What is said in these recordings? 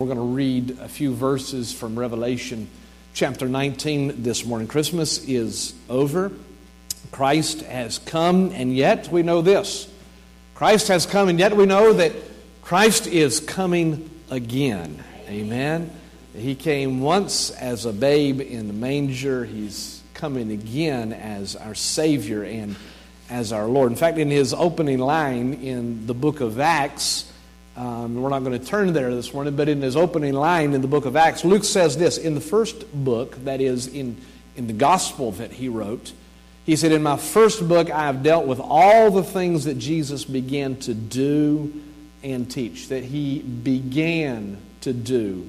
We're going to read a few verses from Revelation chapter 19 this morning. Christmas is over. Christ has come, and yet we know this. Christ has come, and yet we know that Christ is coming again. Amen. He came once as a babe in the manger. He's coming again as our Savior and as our Lord. In fact, in his opening line in the book of Acts, um, we're not going to turn there this morning, but in his opening line in the book of Acts, Luke says this in the first book, that is, in, in the gospel that he wrote, he said, In my first book, I have dealt with all the things that Jesus began to do and teach, that he began to do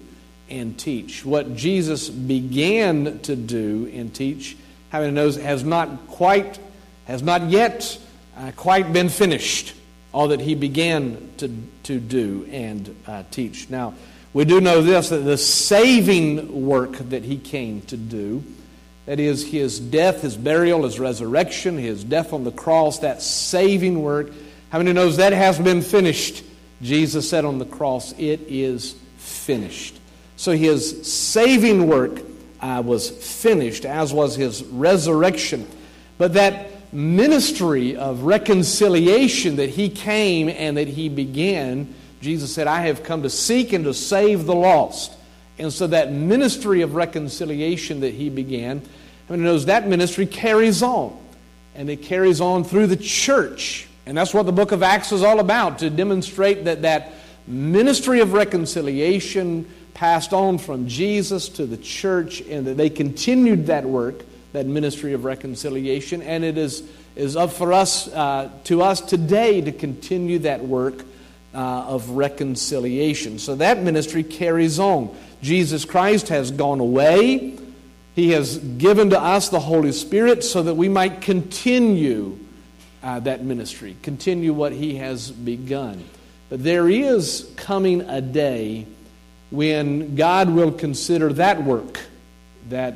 and teach. What Jesus began to do and teach, having knows, has not quite, has not yet uh, quite been finished all that he began to, to do and uh, teach. Now, we do know this that the saving work that he came to do, that is, his death, his burial, his resurrection, his death on the cross, that saving work, how many knows that has been finished? Jesus said on the cross, It is finished. So his saving work uh, was finished, as was his resurrection. But that ministry of reconciliation that he came and that he began, Jesus said, I have come to seek and to save the lost. And so that ministry of reconciliation that he began, I mean, knows that ministry carries on. And it carries on through the church. And that's what the book of Acts is all about, to demonstrate that that ministry of reconciliation passed on from Jesus to the church and that they continued that work that ministry of reconciliation, and it is, is up for us, uh, to us today to continue that work uh, of reconciliation. So that ministry carries on. Jesus Christ has gone away. He has given to us the Holy Spirit so that we might continue uh, that ministry, continue what He has begun. But there is coming a day when God will consider that work, that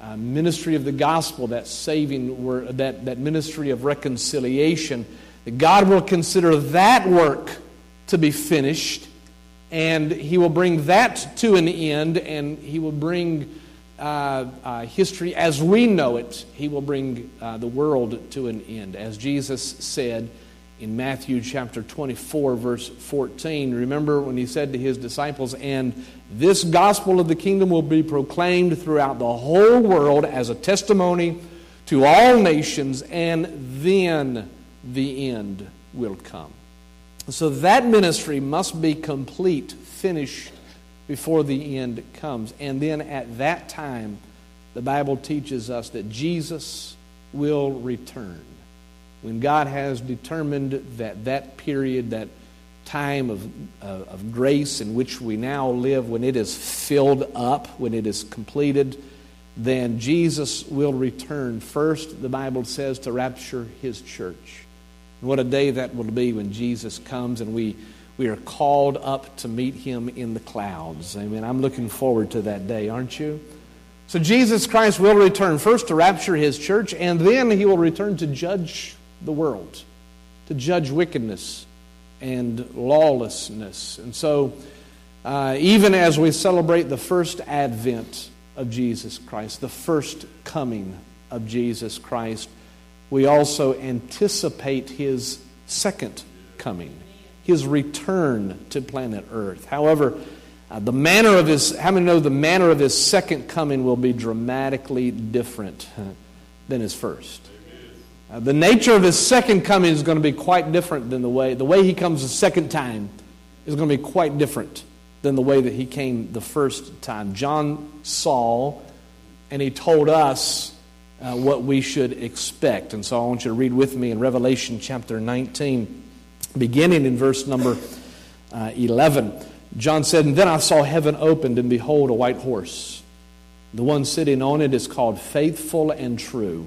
uh, ministry of the gospel, that saving that, that ministry of reconciliation, that God will consider that work to be finished, and He will bring that to an end, and He will bring uh, uh, history as we know it, He will bring uh, the world to an end. As Jesus said, in Matthew chapter 24, verse 14. Remember when he said to his disciples, And this gospel of the kingdom will be proclaimed throughout the whole world as a testimony to all nations, and then the end will come. So that ministry must be complete, finished before the end comes. And then at that time, the Bible teaches us that Jesus will return when God has determined that that period, that time of, uh, of grace in which we now live, when it is filled up, when it is completed, then Jesus will return first, the Bible says, to rapture his church. And what a day that will be when Jesus comes and we, we are called up to meet him in the clouds. Amen. I'm looking forward to that day, aren't you? So Jesus Christ will return first to rapture his church, and then he will return to judge the world, to judge wickedness and lawlessness. And so, uh, even as we celebrate the first advent of Jesus Christ, the first coming of Jesus Christ, we also anticipate his second coming, his return to planet Earth. However, uh, the manner of his, how many know the manner of his second coming will be dramatically different than his first? Uh, the nature of his second coming is going to be quite different than the way the way he comes the second time is going to be quite different than the way that he came the first time. John saw and he told us uh, what we should expect. And so I want you to read with me in Revelation chapter 19, beginning in verse number uh, 11. John said, And then I saw heaven opened, and behold, a white horse. The one sitting on it is called Faithful and True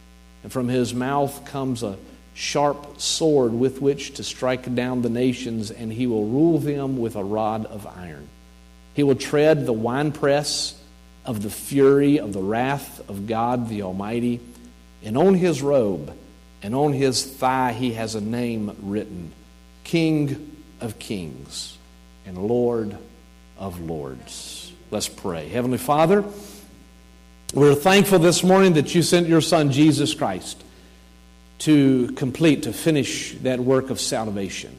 And from his mouth comes a sharp sword with which to strike down the nations, and he will rule them with a rod of iron. He will tread the winepress of the fury of the wrath of God the Almighty. And on his robe and on his thigh he has a name written King of Kings and Lord of Lords. Let's pray. Heavenly Father, we're thankful this morning that you sent your Son, Jesus Christ, to complete, to finish that work of salvation.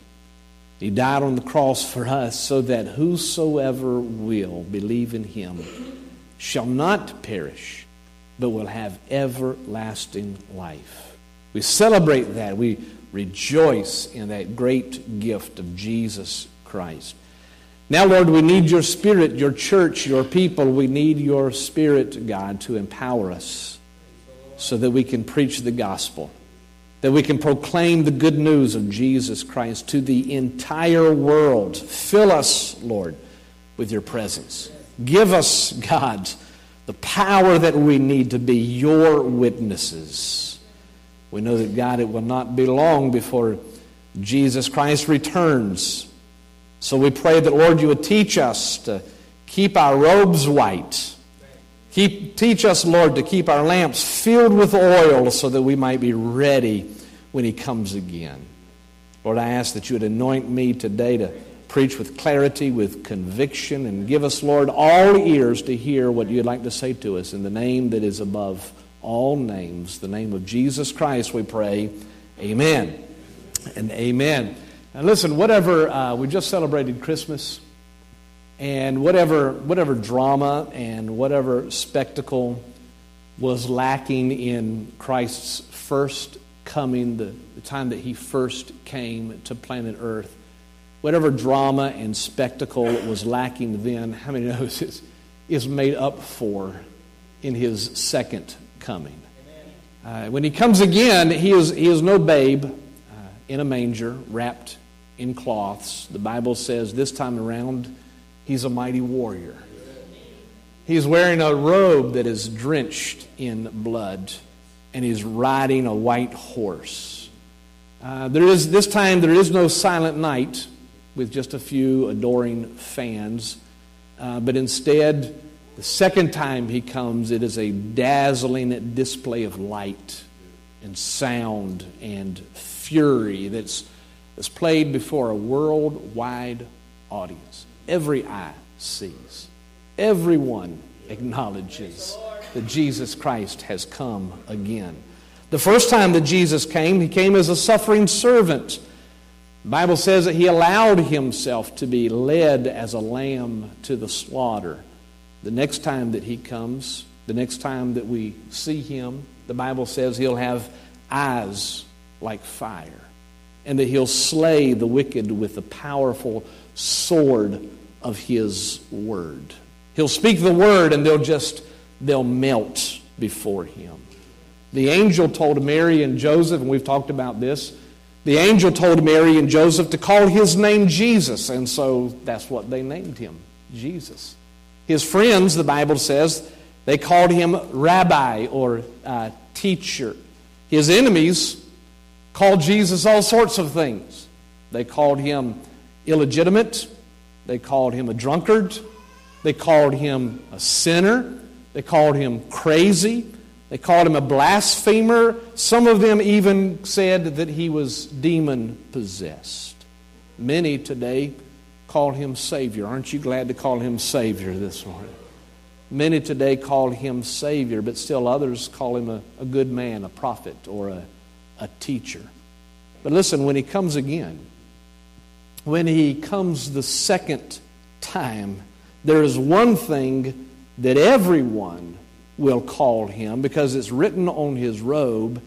He died on the cross for us so that whosoever will believe in him shall not perish, but will have everlasting life. We celebrate that. We rejoice in that great gift of Jesus Christ. Now, Lord, we need your Spirit, your church, your people. We need your Spirit, God, to empower us so that we can preach the gospel, that we can proclaim the good news of Jesus Christ to the entire world. Fill us, Lord, with your presence. Give us, God, the power that we need to be your witnesses. We know that, God, it will not be long before Jesus Christ returns. So we pray that, Lord, you would teach us to keep our robes white. Keep, teach us, Lord, to keep our lamps filled with oil so that we might be ready when He comes again. Lord, I ask that you would anoint me today to preach with clarity, with conviction, and give us, Lord, all ears to hear what you'd like to say to us in the name that is above all names, the name of Jesus Christ, we pray. Amen and amen. And listen, whatever, uh, we just celebrated Christmas, and whatever, whatever drama and whatever spectacle was lacking in Christ's first coming, the, the time that he first came to planet Earth, whatever drama and spectacle was lacking then, how many knows is, is made up for in his second coming? Uh, when he comes again, he is, he is no babe uh, in a manger, wrapped in cloths. The Bible says this time around, he's a mighty warrior. He's wearing a robe that is drenched in blood, and he's riding a white horse. Uh, there is, this time, there is no silent night with just a few adoring fans, uh, but instead, the second time he comes, it is a dazzling display of light and sound and fury that's is played before a worldwide audience. Every eye sees, everyone acknowledges that Jesus Christ has come again. The first time that Jesus came, he came as a suffering servant. The Bible says that he allowed himself to be led as a lamb to the slaughter. The next time that he comes, the next time that we see him, the Bible says he'll have eyes like fire and that he'll slay the wicked with the powerful sword of his word. He'll speak the word and they'll just they'll melt before him. The angel told Mary and Joseph, and we've talked about this. The angel told Mary and Joseph to call his name Jesus, and so that's what they named him, Jesus. His friends, the Bible says, they called him rabbi or uh, teacher. His enemies called Jesus all sorts of things. They called him illegitimate, they called him a drunkard, they called him a sinner, they called him crazy, they called him a blasphemer. Some of them even said that he was demon possessed. Many today call him Savior. Aren't you glad to call him Savior this morning? Many today call him Savior, but still others call him a, a good man, a prophet, or a a teacher. But listen, when he comes again, when he comes the second time, there is one thing that everyone will call him because it's written on his robe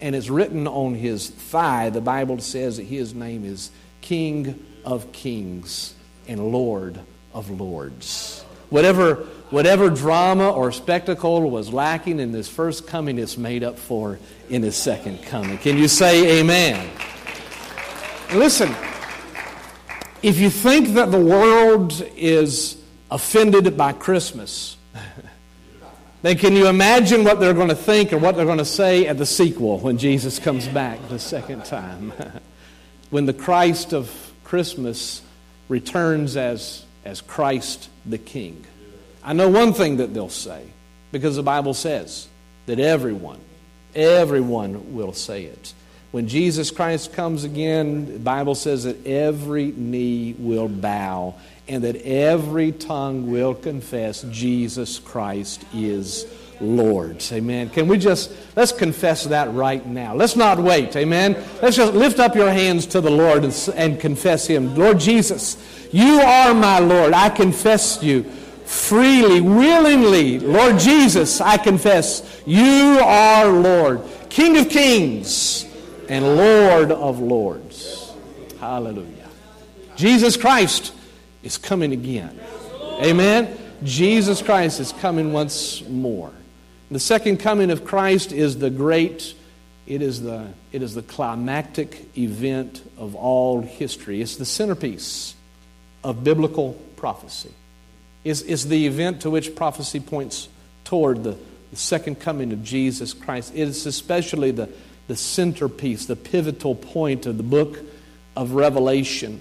and it's written on his thigh. The Bible says that his name is King of Kings and Lord of Lords. Whatever whatever drama or spectacle was lacking in this first coming is made up for in his second coming. Can you say amen? Listen, if you think that the world is offended by Christmas, then can you imagine what they're going to think or what they're going to say at the sequel when Jesus comes back the second time? when the Christ of Christmas returns as, as Christ the King. I know one thing that they'll say, because the Bible says that everyone, everyone will say it. When Jesus Christ comes again, the Bible says that every knee will bow and that every tongue will confess Jesus Christ is Lord. Amen. Can we just, let's confess that right now. Let's not wait. Amen. Let's just lift up your hands to the Lord and, and confess Him. Lord Jesus, you are my Lord. I confess you freely, willingly. Lord Jesus, I confess you are Lord, King of kings and Lord of lords. Hallelujah. Jesus Christ is coming again. Amen. Jesus Christ is coming once more. The second coming of Christ is the great, it is the, it is the climactic event of all history. It's the centerpiece of biblical prophecy. is, it's the event to which prophecy points toward the, the second coming of Jesus Christ. It is especially the the centerpiece, the pivotal point of the book of Revelation.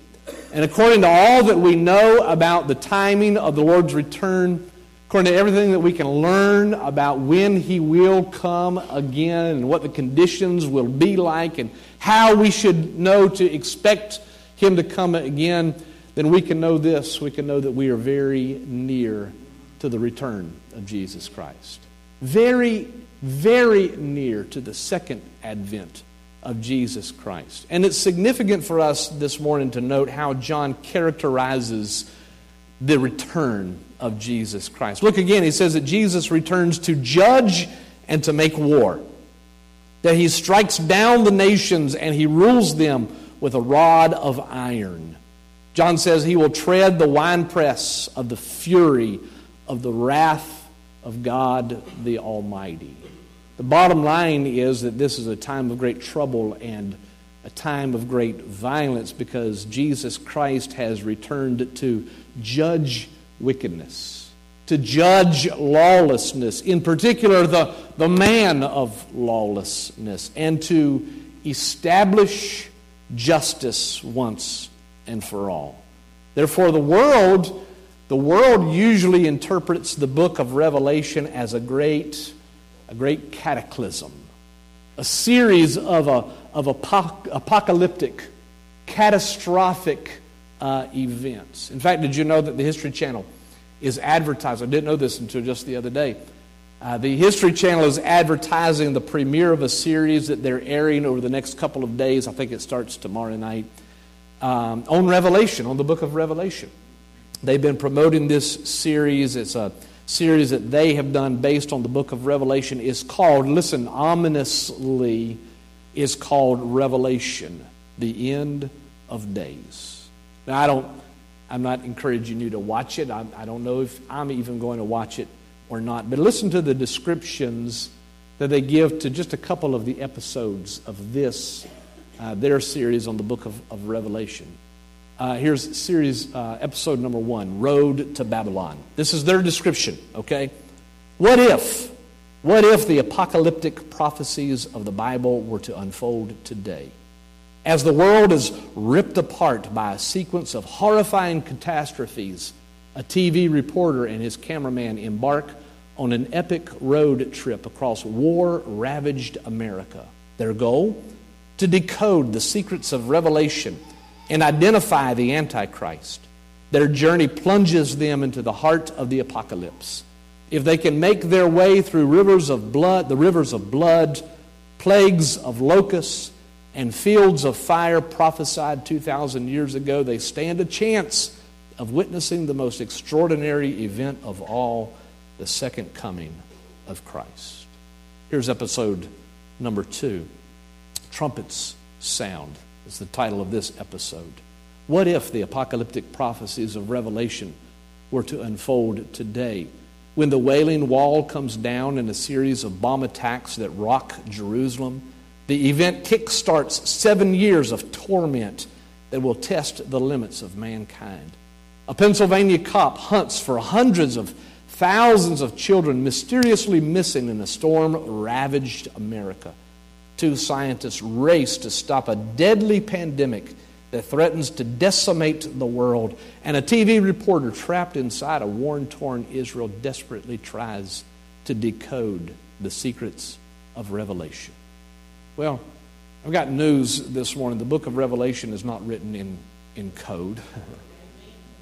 And according to all that we know about the timing of the Lord's return, according to everything that we can learn about when He will come again and what the conditions will be like and how we should know to expect Him to come again, then we can know this. We can know that we are very near to the return of Jesus Christ. Very very near to the second advent of Jesus Christ. And it's significant for us this morning to note how John characterizes the return of Jesus Christ. Look again, he says that Jesus returns to judge and to make war, that he strikes down the nations and he rules them with a rod of iron. John says he will tread the winepress of the fury of the wrath of God the Almighty. The bottom line is that this is a time of great trouble and a time of great violence because Jesus Christ has returned to judge wickedness, to judge lawlessness, in particular the, the man of lawlessness, and to establish justice once and for all. Therefore, the world, the world usually interprets the book of Revelation as a great a great cataclysm, a series of, a, of apoc- apocalyptic, catastrophic uh, events. In fact, did you know that the History Channel is advertising? I didn't know this until just the other day. Uh, the History Channel is advertising the premiere of a series that they're airing over the next couple of days. I think it starts tomorrow night um, on Revelation, on the book of Revelation. They've been promoting this series. It's a series that they have done based on the book of Revelation is called, listen, ominously, is called Revelation, the end of days. Now, I don't, I'm not encouraging you to watch it. I, I don't know if I'm even going to watch it or not. But listen to the descriptions that they give to just a couple of the episodes of this, uh, their series on the book of, of Revelation. Uh, here's series uh, episode number one Road to Babylon. This is their description, okay? What if, what if the apocalyptic prophecies of the Bible were to unfold today? As the world is ripped apart by a sequence of horrifying catastrophes, a TV reporter and his cameraman embark on an epic road trip across war ravaged America. Their goal? To decode the secrets of Revelation and identify the Antichrist. Their journey plunges them into the heart of the apocalypse. If they can make their way through rivers of blood, the rivers of blood, plagues of locusts, and fields of fire prophesied 2,000 years ago, they stand a chance of witnessing the most extraordinary event of all the second coming of Christ. Here's episode number two Trumpets Sound is the title of this episode. What if the apocalyptic prophecies of Revelation were to unfold today? When the Wailing Wall comes down in a series of bomb attacks that rock Jerusalem, the event kickstarts seven years of torment that will test the limits of mankind. A Pennsylvania cop hunts for hundreds of thousands of children mysteriously missing in a storm ravaged America. Two scientists race to stop a deadly pandemic that threatens to decimate the world. And a TV reporter trapped inside a war torn Israel desperately tries to decode the secrets of Revelation. Well, I've got news this morning. The book of Revelation is not written in, in code.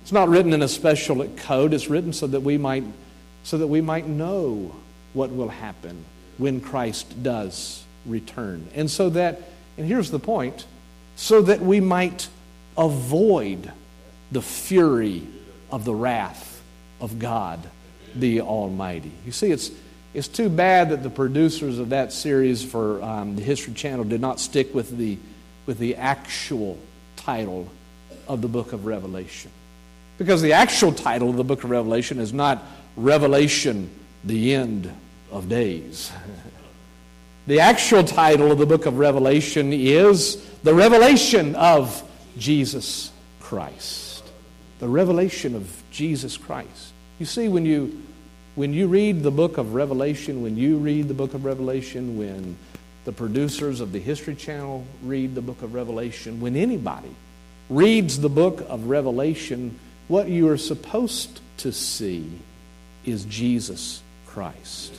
It's not written in a special code. It's written so that we might so that we might know what will happen when Christ does return. And so that and here's the point, so that we might avoid the fury of the wrath of God the Almighty. You see, it's, it's too bad that the producers of that series for um, the History Channel did not stick with the, with the actual title of the book of Revelation. Because the actual title of the book of Revelation is not Revelation, the end of days. the actual title of the book of Revelation is The Revelation of Jesus Christ. The revelation of Jesus Christ. You see, when you, when you read the book of Revelation, when you read the book of Revelation, when the producers of the History Channel read the book of Revelation, when anybody reads the book of Revelation, what you are supposed to see is Jesus Christ.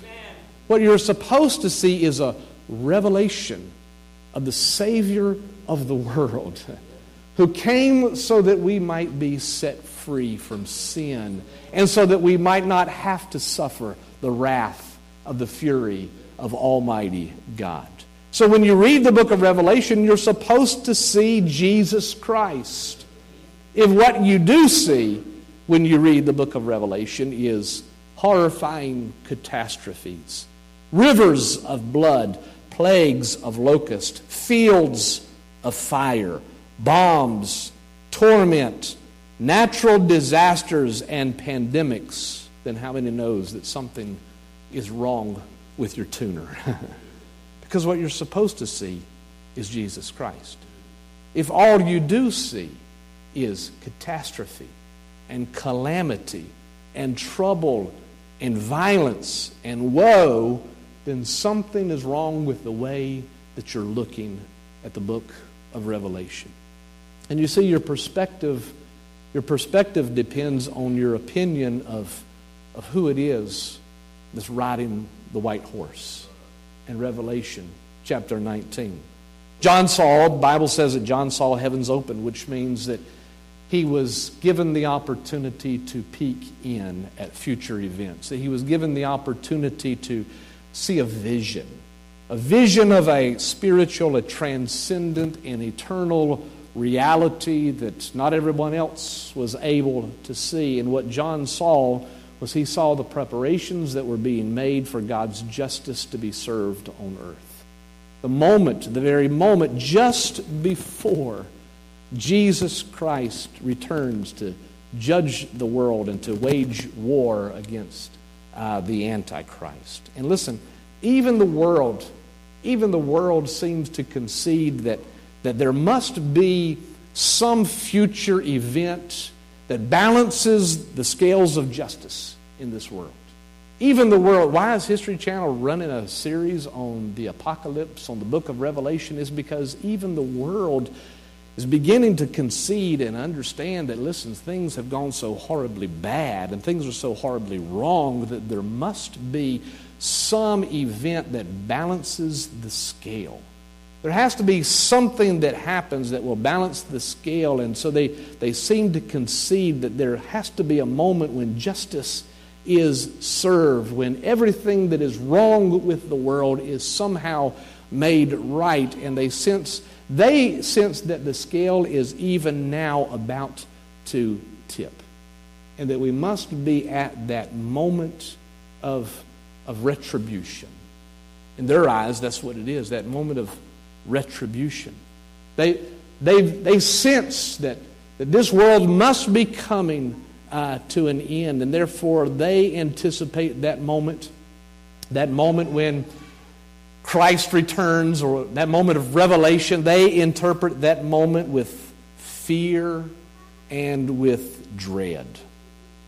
What you're supposed to see is a revelation of the Savior of the world who came so that we might be set free from sin and so that we might not have to suffer the wrath of the fury of Almighty God. So when you read the book of Revelation, you're supposed to see Jesus Christ. If what you do see when you read the book of Revelation is horrifying catastrophes, rivers of blood, plagues of locust, fields of fire, bombs, torment, natural disasters, and pandemics, then how many knows that something is wrong with your tuner? because what you're supposed to see is Jesus Christ. If all you do see is catastrophe and calamity and trouble and violence and woe, then something is wrong with the way that you're looking at the book of Revelation. And you see, your perspective, your perspective depends on your opinion of, of who it is that's riding the white horse in Revelation chapter 19. John saw, the Bible says that John saw heavens open, which means that he was given the opportunity to peek in at future events. That he was given the opportunity to see a vision, a vision of a spiritual, a transcendent, and eternal reality that not everyone else was able to see. And what John saw was he saw the preparations that were being made for God's justice to be served on earth the moment, the very moment just before Jesus Christ returns to judge the world and to wage war against uh, the Antichrist. And listen, even the world, even the world seems to concede that, that there must be some future event that balances the scales of justice in this world. Even the world, why is History Channel running a series on the apocalypse, on the book of Revelation? Is because even the world is beginning to concede and understand that, listen, things have gone so horribly bad and things are so horribly wrong that there must be some event that balances the scale. There has to be something that happens that will balance the scale, and so they, they seem to concede that there has to be a moment when justice is served, when everything that is wrong with the world is somehow made right, and they sense they sense that the scale is even now about to tip, and that we must be at that moment of, of retribution. In their eyes, that's what it is that moment of retribution. They, they, they sense that, that this world must be coming uh, to an end. And therefore, they anticipate that moment, that moment when Christ returns, or that moment of revelation. They interpret that moment with fear and with dread.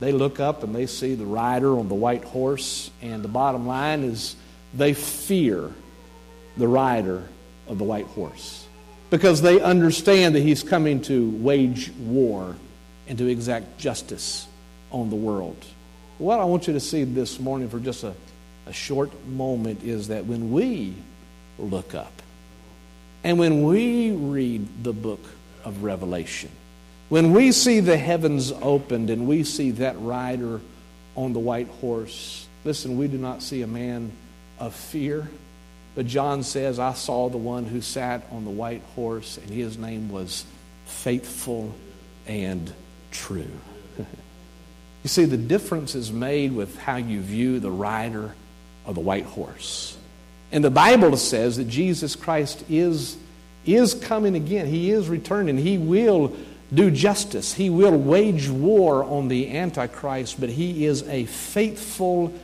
They look up and they see the rider on the white horse, and the bottom line is they fear the rider of the white horse because they understand that he's coming to wage war and to exact justice on the world. What I want you to see this morning for just a, a short moment is that when we look up and when we read the book of Revelation, when we see the heavens opened and we see that rider on the white horse, listen, we do not see a man of fear. But John says, I saw the one who sat on the white horse, and his name was faithful and true. you see, the difference is made with how you view the rider of the white horse. And the Bible says that Jesus Christ is, is coming again. He is returning. He will do justice. He will wage war on the Antichrist, but he is a faithful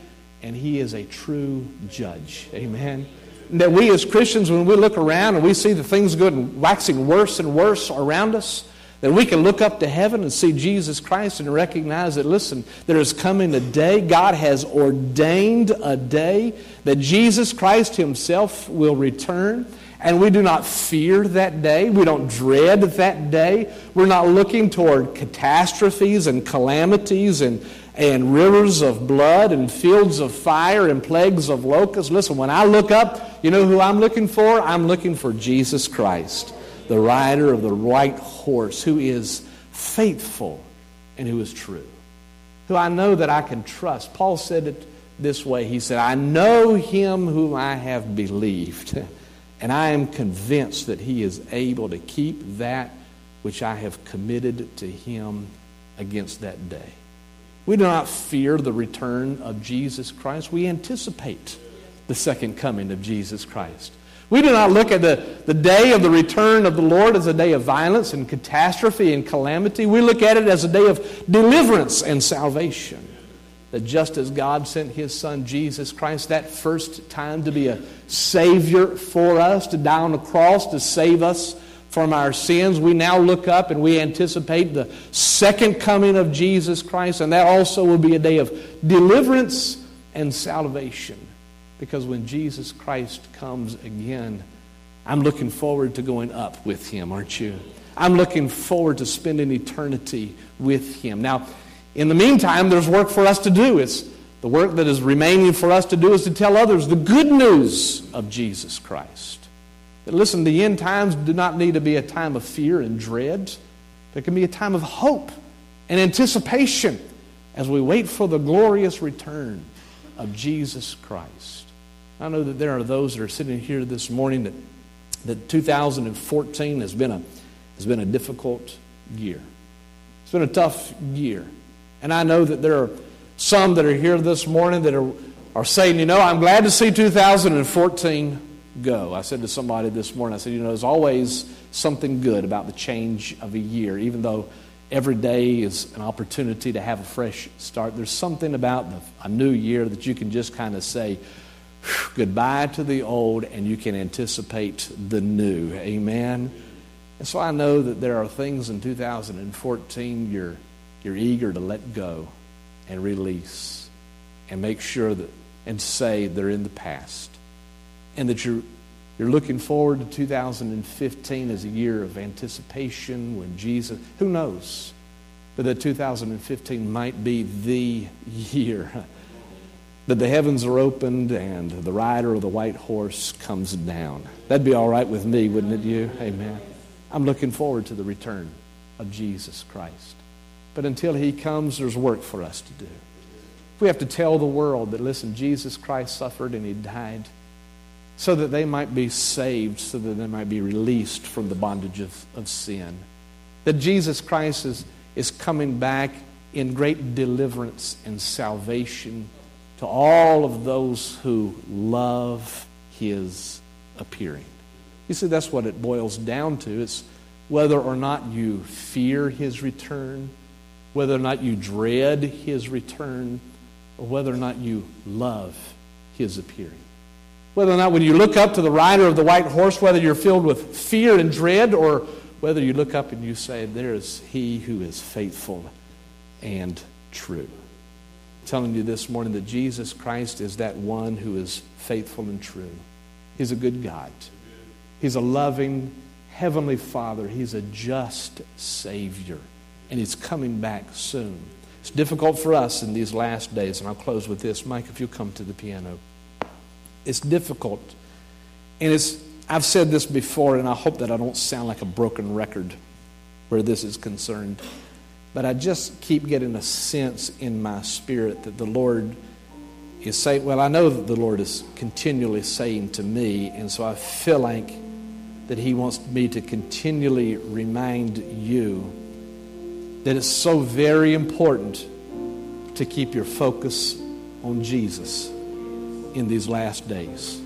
and he is a true judge. Amen. That we as Christians, when we look around and we see the things going waxing worse and worse around us, that we can look up to heaven and see Jesus Christ and recognize that, listen, there is coming a day, God has ordained a day that Jesus Christ Himself will return. And we do not fear that day. We don't dread that day. We're not looking toward catastrophes and calamities and, and rivers of blood and fields of fire and plagues of locusts. Listen, when I look up, you know who I'm looking for? I'm looking for Jesus Christ, the rider of the white horse, who is faithful and who is true, who I know that I can trust. Paul said it this way He said, I know him whom I have believed. And I am convinced that He is able to keep that which I have committed to Him against that day. We do not fear the return of Jesus Christ. We anticipate the second coming of Jesus Christ. We do not look at the, the day of the return of the Lord as a day of violence and catastrophe and calamity. We look at it as a day of deliverance and salvation that just as God sent his son Jesus Christ that first time to be a savior for us, to die on the cross to save us from our sins, we now look up and we anticipate the second coming of Jesus Christ, and that also will be a day of deliverance and salvation. Because when Jesus Christ comes again, I'm looking forward to going up with him, aren't you? I'm looking forward to spending eternity with him. Now, in the meantime, there's work for us to do. It's the work that is remaining for us to do is to tell others the good news of Jesus Christ. But listen, the end times do not need to be a time of fear and dread. It can be a time of hope and anticipation as we wait for the glorious return of Jesus Christ. I know that there are those that are sitting here this morning that, that 2014 has been, a, has been a difficult year. It's been a tough year. And I know that there are some that are here this morning that are, are saying, you know, I'm glad to see 2014 go. I said to somebody this morning, I said, you know, there's always something good about the change of a year, even though every day is an opportunity to have a fresh start. There's something about the, a new year that you can just kind of say goodbye to the old and you can anticipate the new. Amen. And so I know that there are things in 2014 you're you're eager to let go and release and make sure that and say they're in the past. And that you're you're looking forward to 2015 as a year of anticipation when Jesus, who knows, but that 2015 might be the year that the heavens are opened and the rider of the white horse comes down. That'd be all right with me, wouldn't it, you? Amen. I'm looking forward to the return of Jesus Christ. But until he comes, there's work for us to do. We have to tell the world that, listen, Jesus Christ suffered and he died so that they might be saved, so that they might be released from the bondage of, of sin. That Jesus Christ is, is coming back in great deliverance and salvation to all of those who love his appearing. You see, that's what it boils down to. It's whether or not you fear his return whether or not you dread his return, or whether or not you love his appearing. Whether or not when you look up to the rider of the white horse, whether you're filled with fear and dread, or whether you look up and you say, There is He who is faithful and true. Telling you this morning that Jesus Christ is that one who is faithful and true. He's a good God. He's a loving Heavenly Father. He's a just Savior. And He's coming back soon. It's difficult for us in these last days, and I'll close with this. Mike, if you'll come to the piano. It's difficult. And it's, I've said this before, and I hope that I don't sound like a broken record where this is concerned. But I just keep getting a sense in my spirit that the Lord is saying, well, I know that the Lord is continually saying to me, and so I feel like that He wants me to continually remind you that it's so very important to keep your focus on Jesus in these last days.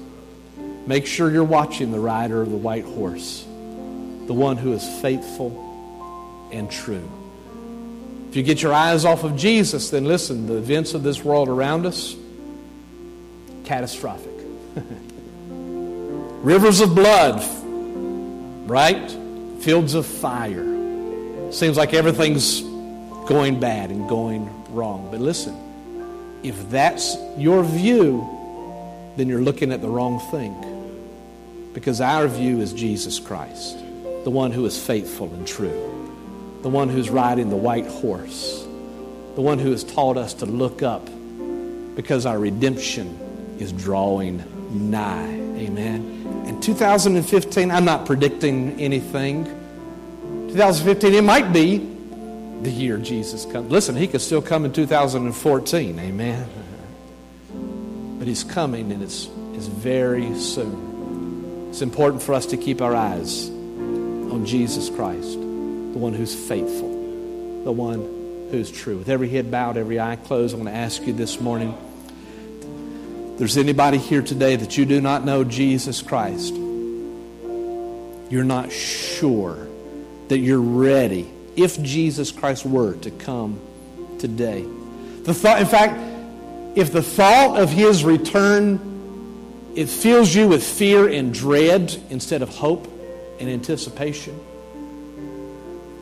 Make sure you're watching the rider of the white horse, the one who is faithful and true. If you get your eyes off of Jesus, then listen, the events of this world around us, catastrophic. Rivers of blood, right? Fields of fire. Seems like everything's going bad and going wrong. But listen, if that's your view, then you're looking at the wrong thing. Because our view is Jesus Christ, the one who is faithful and true, the one who's riding the white horse, the one who has taught us to look up because our redemption is drawing nigh. Amen. In 2015, I'm not predicting anything. 2015, it might be the year Jesus comes. Listen, he could still come in 2014. Amen. But he's coming and it's, it's very soon. It's important for us to keep our eyes on Jesus Christ, the one who's faithful, the one who's true. With every head bowed, every eye closed, I'm going to ask you this morning there's anybody here today that you do not know Jesus Christ, you're not sure that you're ready if Jesus Christ were to come today. The thought, in fact, if the thought of his return it fills you with fear and dread instead of hope and anticipation,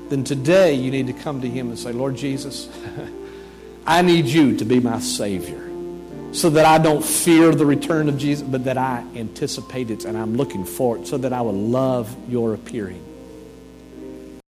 then today you need to come to him and say, Lord Jesus, I need you to be my Savior so that I don't fear the return of Jesus, but that I anticipate it and I'm looking for it so that I will love your appearing.